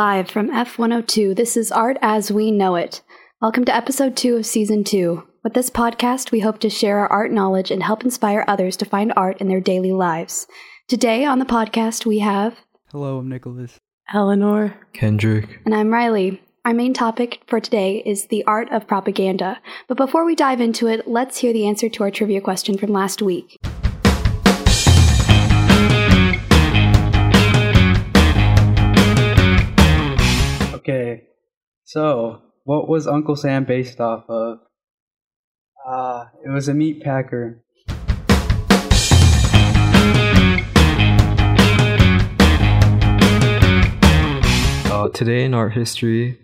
live from F102. This is Art as We Know It. Welcome to episode 2 of season 2. With this podcast, we hope to share our art knowledge and help inspire others to find art in their daily lives. Today on the podcast, we have. Hello, I'm Nicholas. Eleanor. Kendrick. And I'm Riley. Our main topic for today is the art of propaganda. But before we dive into it, let's hear the answer to our trivia question from last week. Okay, so what was Uncle Sam based off of? Uh, it was a meat packer. Uh, today in art history,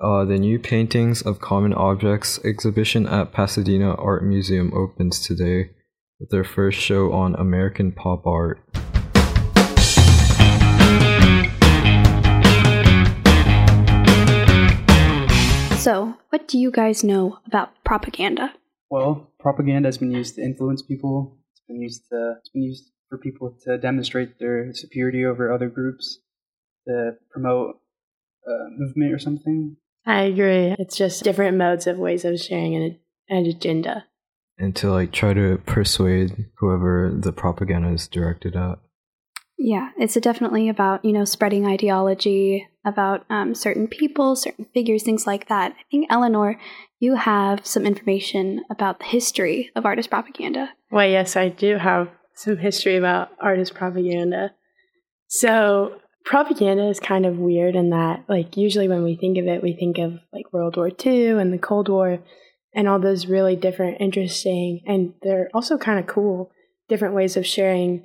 uh, the new Paintings of Common Objects exhibition at Pasadena Art Museum opens today with their first show on American pop art. So, what do you guys know about propaganda? Well, propaganda has been used to influence people. It's been used to it's been used for people to demonstrate their superiority over other groups, to promote a movement or something. I agree. It's just different modes of ways of sharing an, an agenda. And to like try to persuade whoever the propaganda is directed at. Yeah, it's definitely about, you know, spreading ideology about um, certain people, certain figures, things like that. I think, Eleanor, you have some information about the history of artist propaganda. Well, yes, I do have some history about artist propaganda. So, propaganda is kind of weird in that, like, usually when we think of it, we think of like World War II and the Cold War and all those really different, interesting, and they're also kind of cool, different ways of sharing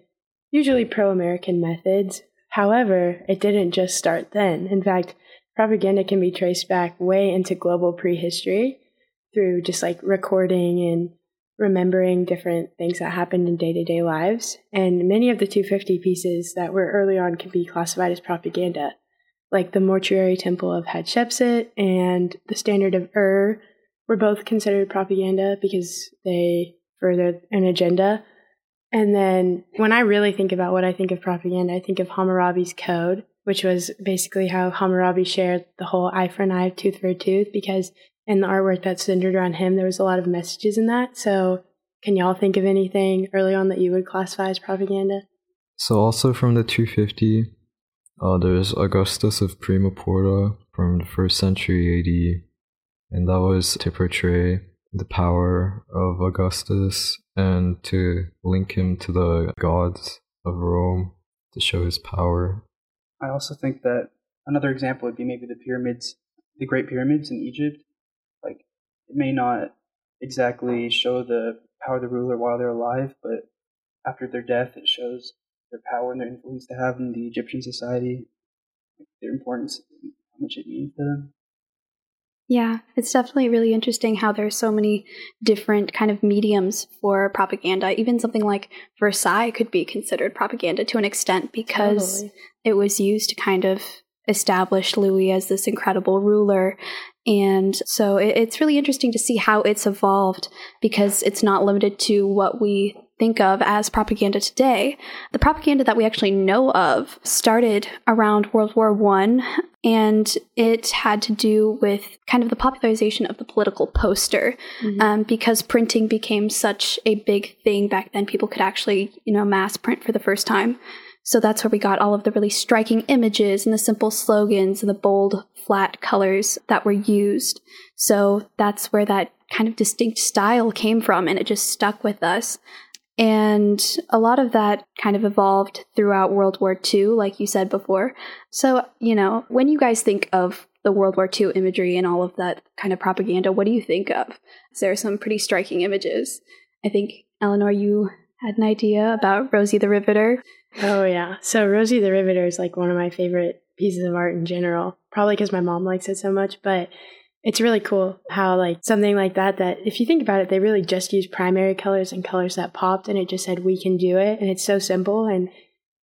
usually pro American methods. However, it didn't just start then. In fact, propaganda can be traced back way into global prehistory through just like recording and remembering different things that happened in day to day lives. And many of the 250 pieces that were early on can be classified as propaganda, like the mortuary temple of Hatshepsut and the standard of Ur were both considered propaganda because they furthered an agenda. And then when I really think about what I think of propaganda, I think of Hammurabi's code, which was basically how Hammurabi shared the whole eye for an eye, tooth for a tooth, because in the artwork that centered around him, there was a lot of messages in that. So can y'all think of anything early on that you would classify as propaganda? So also from the 250, uh, there's Augustus of Prima Porta from the first century AD, and that was to portray the power of Augustus and to link him to the gods of Rome to show his power. I also think that another example would be maybe the pyramids, the Great Pyramids in Egypt. Like, it may not exactly show the power of the ruler while they're alive, but after their death, it shows their power and their influence to have in the Egyptian society, their importance, how much it means to them. Yeah, it's definitely really interesting how there's so many different kind of mediums for propaganda. Even something like Versailles could be considered propaganda to an extent because totally. it was used to kind of establish Louis as this incredible ruler. And so it's really interesting to see how it's evolved because it's not limited to what we think of as propaganda today. The propaganda that we actually know of started around World War One, and it had to do with kind of the popularization of the political poster, mm-hmm. um, because printing became such a big thing back then. People could actually, you know, mass print for the first time. So that's where we got all of the really striking images and the simple slogans and the bold, flat colors that were used. So that's where that kind of distinct style came from, and it just stuck with us. And a lot of that kind of evolved throughout World War II, like you said before. So, you know, when you guys think of the World War II imagery and all of that kind of propaganda, what do you think of? There are some pretty striking images. I think, Eleanor, you had an idea about Rosie the Riveter. Oh, yeah. So, Rosie the Riveter is like one of my favorite pieces of art in general, probably because my mom likes it so much. But it's really cool how like something like that that if you think about it they really just used primary colors and colors that popped and it just said we can do it and it's so simple and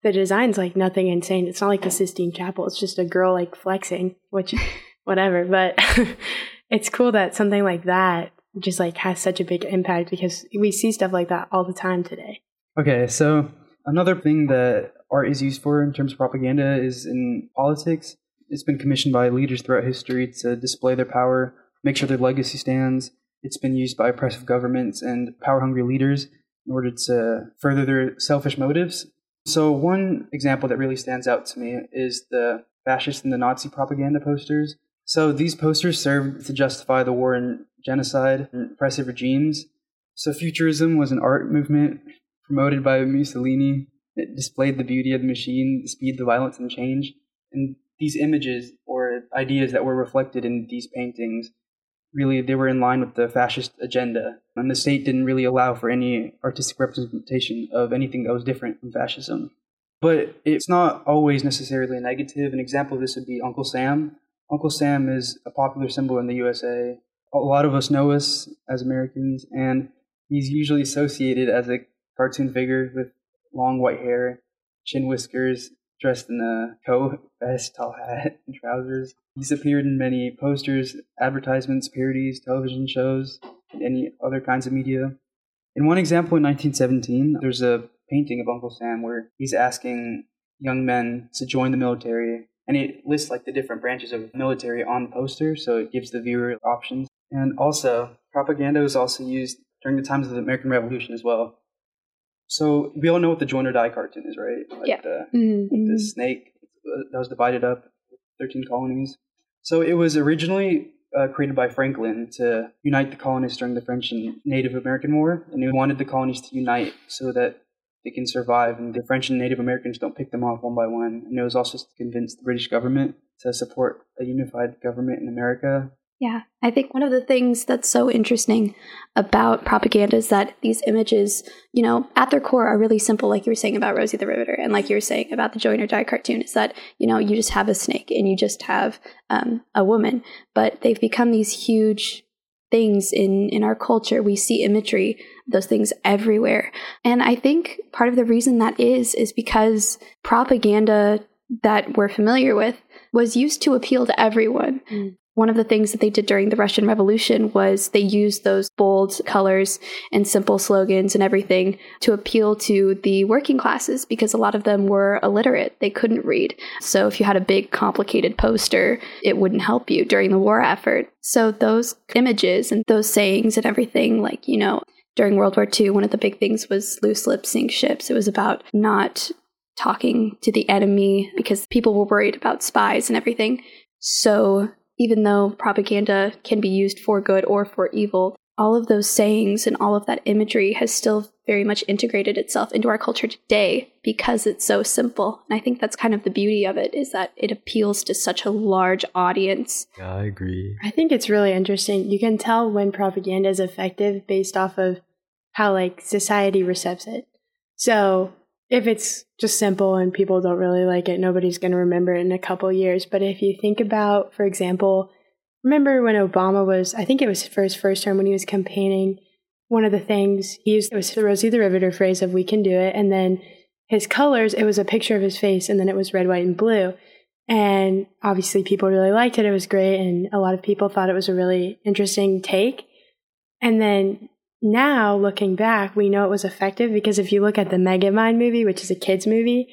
the design's like nothing insane. It's not like the sistine chapel. It's just a girl like flexing which whatever but it's cool that something like that just like has such a big impact because we see stuff like that all the time today. Okay so another thing that art is used for in terms of propaganda is in politics It's been commissioned by leaders throughout history to display their power, make sure their legacy stands. It's been used by oppressive governments and power hungry leaders in order to further their selfish motives. So, one example that really stands out to me is the fascist and the Nazi propaganda posters. So, these posters served to justify the war and genocide and oppressive regimes. So, Futurism was an art movement promoted by Mussolini. It displayed the beauty of the machine, the speed, the violence, and the change. And these images or ideas that were reflected in these paintings really they were in line with the fascist agenda. And the state didn't really allow for any artistic representation of anything that was different from fascism. But it's not always necessarily negative. An example of this would be uncle sam. Uncle sam is a popular symbol in the usa a lot of us know us as americans and he's usually associated as a cartoon figure with long white hair chin whiskers dressed in a coat vest tall hat and trousers He's appeared in many posters, advertisements, parodies, television shows, and any other kinds of media. In one example, in 1917, there's a painting of Uncle Sam where he's asking young men to join the military, and it lists like the different branches of military on the poster, so it gives the viewer options. And also, propaganda was also used during the times of the American Revolution as well. So we all know what the Join or Die cartoon is, right? Like yeah. The, mm-hmm. the snake that was divided up 13 colonies. So it was originally uh, created by Franklin to unite the colonists during the French and Native American War, and he wanted the colonies to unite so that they can survive and the French and Native Americans don't pick them off one by one. And it was also to convince the British government to support a unified government in America yeah, I think one of the things that's so interesting about propaganda is that these images, you know, at their core are really simple, like you were saying about Rosie the Riveter, and like you were saying about the Join or Die cartoon, is that, you know, you just have a snake and you just have um, a woman. But they've become these huge things in, in our culture. We see imagery, those things everywhere. And I think part of the reason that is, is because propaganda that we're familiar with was used to appeal to everyone. Mm. One of the things that they did during the Russian Revolution was they used those bold colors and simple slogans and everything to appeal to the working classes because a lot of them were illiterate. They couldn't read. So if you had a big, complicated poster, it wouldn't help you during the war effort. So those images and those sayings and everything, like, you know, during World War II, one of the big things was loose lip sink ships. It was about not talking to the enemy because people were worried about spies and everything. So even though propaganda can be used for good or for evil, all of those sayings and all of that imagery has still very much integrated itself into our culture today because it's so simple. And I think that's kind of the beauty of it is that it appeals to such a large audience. Yeah, I agree. I think it's really interesting. You can tell when propaganda is effective based off of how like society receives it. So if it's just simple and people don't really like it, nobody's going to remember it in a couple years. But if you think about, for example, remember when Obama was, I think it was for his first term when he was campaigning, one of the things he used was the Rosie the Riveter phrase of "We can do it," and then his colors, it was a picture of his face, and then it was red, white, and blue. And obviously, people really liked it. It was great, and a lot of people thought it was a really interesting take. And then now looking back, we know it was effective because if you look at the Megamind movie, which is a kids movie,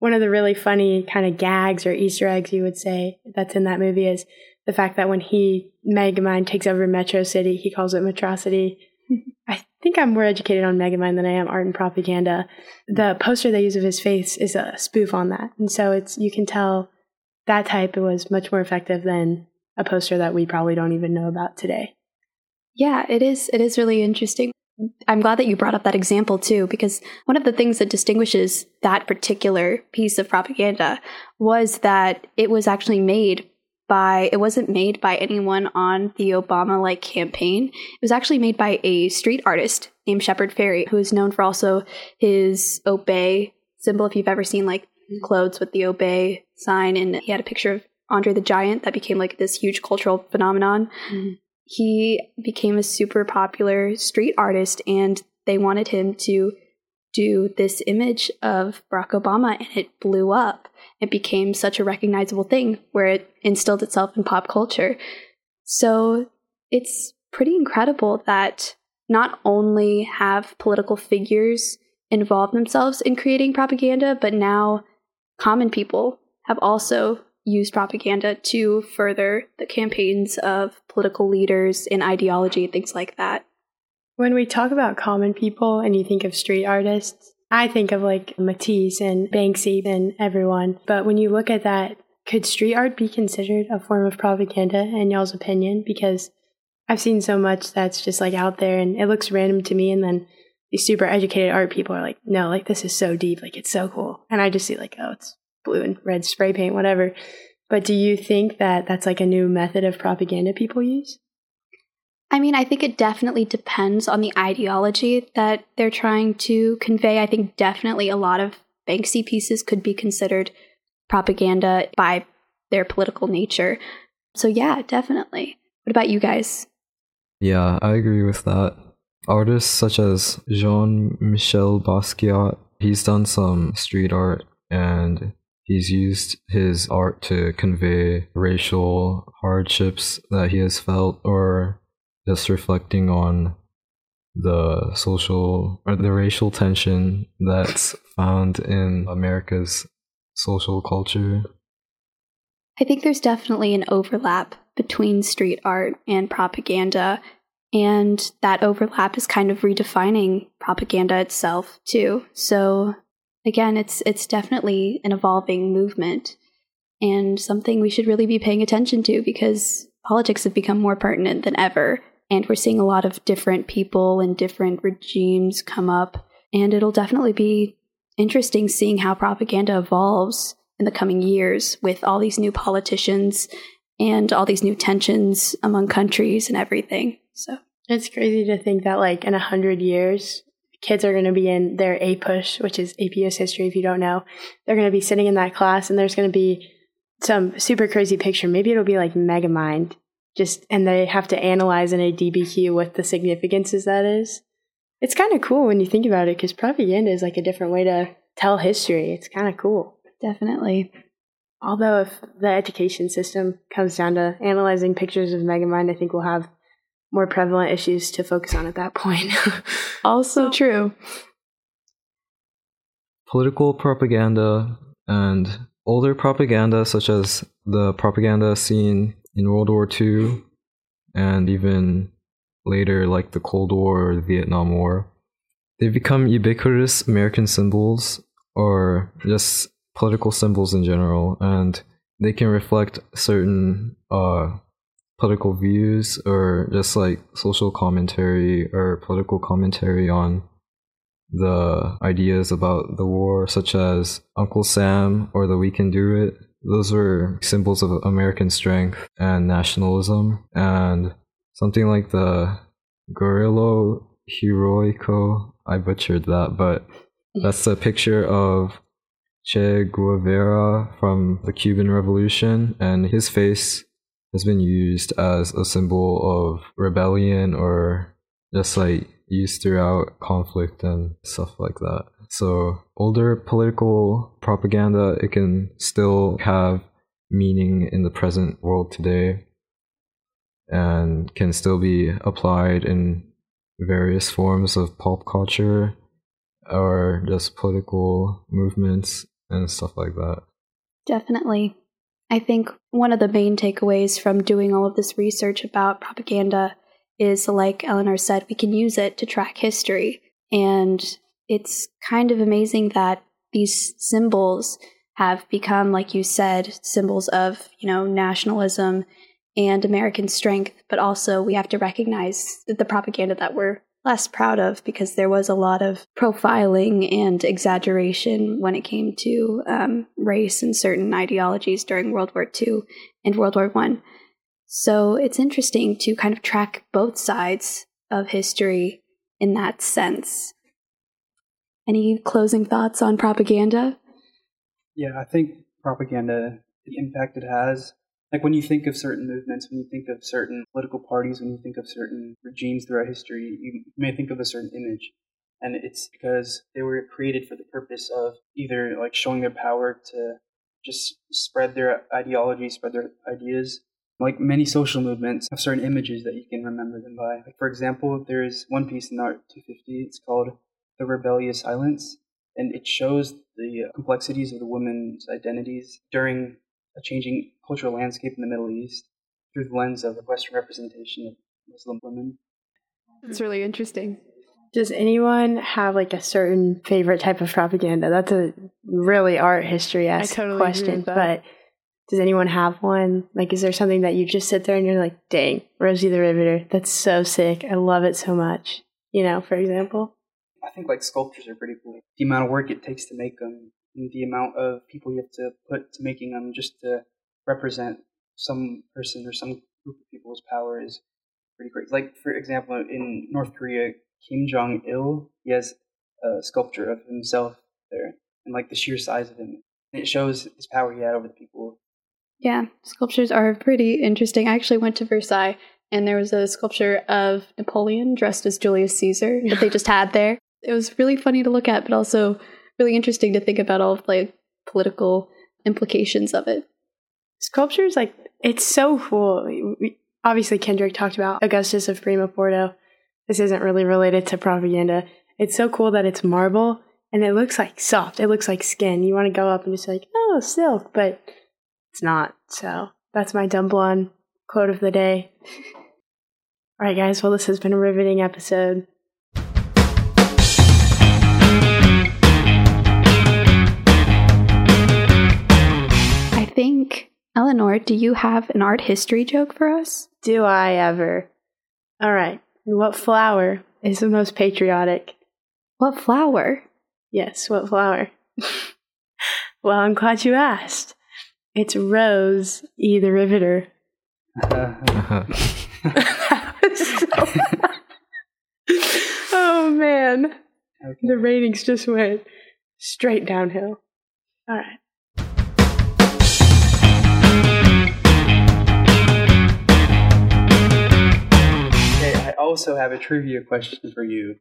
one of the really funny kind of gags or Easter eggs you would say that's in that movie is the fact that when he Megamind takes over Metro City, he calls it Metrocity. I think I'm more educated on Megamind than I am art and propaganda. The poster they use of his face is a spoof on that, and so it's you can tell that type was much more effective than a poster that we probably don't even know about today. Yeah, it is. It is really interesting. I'm glad that you brought up that example too, because one of the things that distinguishes that particular piece of propaganda was that it was actually made by, it wasn't made by anyone on the Obama like campaign. It was actually made by a street artist named Shepard Fairey, who is known for also his Obey symbol. If you've ever seen like clothes with the Obey sign, and he had a picture of Andre the Giant that became like this huge cultural phenomenon. Mm-hmm he became a super popular street artist and they wanted him to do this image of Barack Obama and it blew up. It became such a recognizable thing where it instilled itself in pop culture. So it's pretty incredible that not only have political figures involved themselves in creating propaganda, but now common people have also used propaganda to further the campaigns of political leaders and ideology, things like that. When we talk about common people and you think of street artists, I think of like Matisse and Banksy and everyone. But when you look at that, could street art be considered a form of propaganda in y'all's opinion? Because I've seen so much that's just like out there and it looks random to me. And then these super educated art people are like, no, like this is so deep. Like it's so cool. And I just see like, oh, it's blue and red spray paint, whatever. But do you think that that's like a new method of propaganda people use? I mean, I think it definitely depends on the ideology that they're trying to convey. I think definitely a lot of Banksy pieces could be considered propaganda by their political nature. So, yeah, definitely. What about you guys? Yeah, I agree with that. Artists such as Jean Michel Basquiat, he's done some street art and he's used his art to convey racial hardships that he has felt or just reflecting on the social or the racial tension that's found in America's social culture. I think there's definitely an overlap between street art and propaganda, and that overlap is kind of redefining propaganda itself too. So again, it's it's definitely an evolving movement and something we should really be paying attention to because politics have become more pertinent than ever and we're seeing a lot of different people and different regimes come up. And it'll definitely be interesting seeing how propaganda evolves in the coming years with all these new politicians and all these new tensions among countries and everything. So it's crazy to think that, like, in a hundred years, kids are going to be in their APUSH, which is APUS history, if you don't know. They're going to be sitting in that class, and there's going to be some super crazy picture. Maybe it'll be like Megamind, just and they have to analyze in a DBQ what the significances that is. It's kind of cool when you think about it because propaganda is like a different way to tell history. It's kind of cool. Definitely. Although if the education system comes down to analyzing pictures of Megamind, I think we'll have more prevalent issues to focus on at that point. also true. Political propaganda and older propaganda, such as the propaganda seen in World War II and even later, like the Cold War or the Vietnam War. They've become ubiquitous American symbols or just political symbols in general, and they can reflect certain uh, political views or just like social commentary or political commentary on the ideas about the war, such as Uncle Sam or the We Can Do It, those were symbols of American strength and nationalism, and something like the Guerrillo Heroico. I butchered that, but that's a picture of Che Guevara from the Cuban Revolution, and his face has been used as a symbol of rebellion or just like used throughout conflict and stuff like that. So older political propaganda, it can still have meaning in the present world today and can still be applied in various forms of pop culture or just political movements and stuff like that. Definitely. I think one of the main takeaways from doing all of this research about propaganda is like Eleanor said, we can use it to track history. And it's kind of amazing that these symbols have become, like you said, symbols of, you know, nationalism and American strength, but also we have to recognize that the propaganda that we're less proud of because there was a lot of profiling and exaggeration when it came to um, race and certain ideologies during World War II and World War One. So it's interesting to kind of track both sides of history in that sense. Any closing thoughts on propaganda? Yeah, I think propaganda, the impact it has, like when you think of certain movements, when you think of certain political parties, when you think of certain regimes throughout history, you may think of a certain image. And it's because they were created for the purpose of either like showing their power to just spread their ideology, spread their ideas. Like many social movements have certain images that you can remember them by. Like for example, there is one piece in Art 250. It's called the rebellious silence, and it shows the complexities of the women's identities during a changing cultural landscape in the Middle East through the lens of the Western representation of Muslim women. It's really interesting. Does anyone have like a certain favorite type of propaganda? That's a really art history esque totally question, but does anyone have one? Like, is there something that you just sit there and you're like, dang, Rosie the Riveter, that's so sick. I love it so much. You know, for example? I think like sculptures are pretty cool. The amount of work it takes to make them, the amount of people you have to put to making them just to represent some person or some group of people's power is pretty great. Like, for example, in North Korea, Kim Jong Il, he has a sculpture of himself there, and like the sheer size of him. It shows his power he had over the people. Yeah, sculptures are pretty interesting. I actually went to Versailles and there was a sculpture of Napoleon dressed as Julius Caesar that they just had there. It was really funny to look at, but also really interesting to think about all of the political implications of it. Sculptures, like, it's so cool. Obviously, Kendrick talked about Augustus of Prima Porta this isn't really related to propaganda. It's so cool that it's marble and it looks like soft. It looks like skin. You want to go up and just like, oh, silk, but it's not. So that's my dumb blonde quote of the day. All right, guys. Well, this has been a riveting episode. Think, Eleanor, do you have an art history joke for us? Do I ever? All right. What flower is the most patriotic? What flower? Yes, what flower? well, I'm glad you asked. It's Rose E. the Riveter. oh man. Okay. The ratings just went straight downhill. All right. Also have a trivia question for you.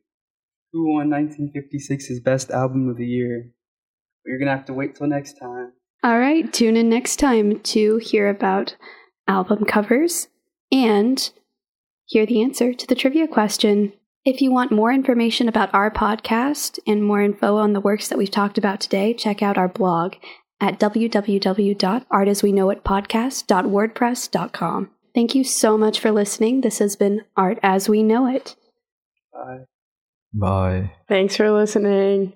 Who won 1956's Best Album of the Year? You're going to have to wait till next time. All right, tune in next time to hear about album covers and hear the answer to the trivia question. If you want more information about our podcast and more info on the works that we've talked about today, check out our blog at www.artasweknowitpodcast.wordpress.com. Thank you so much for listening. This has been Art as We Know It. Bye. Bye. Thanks for listening.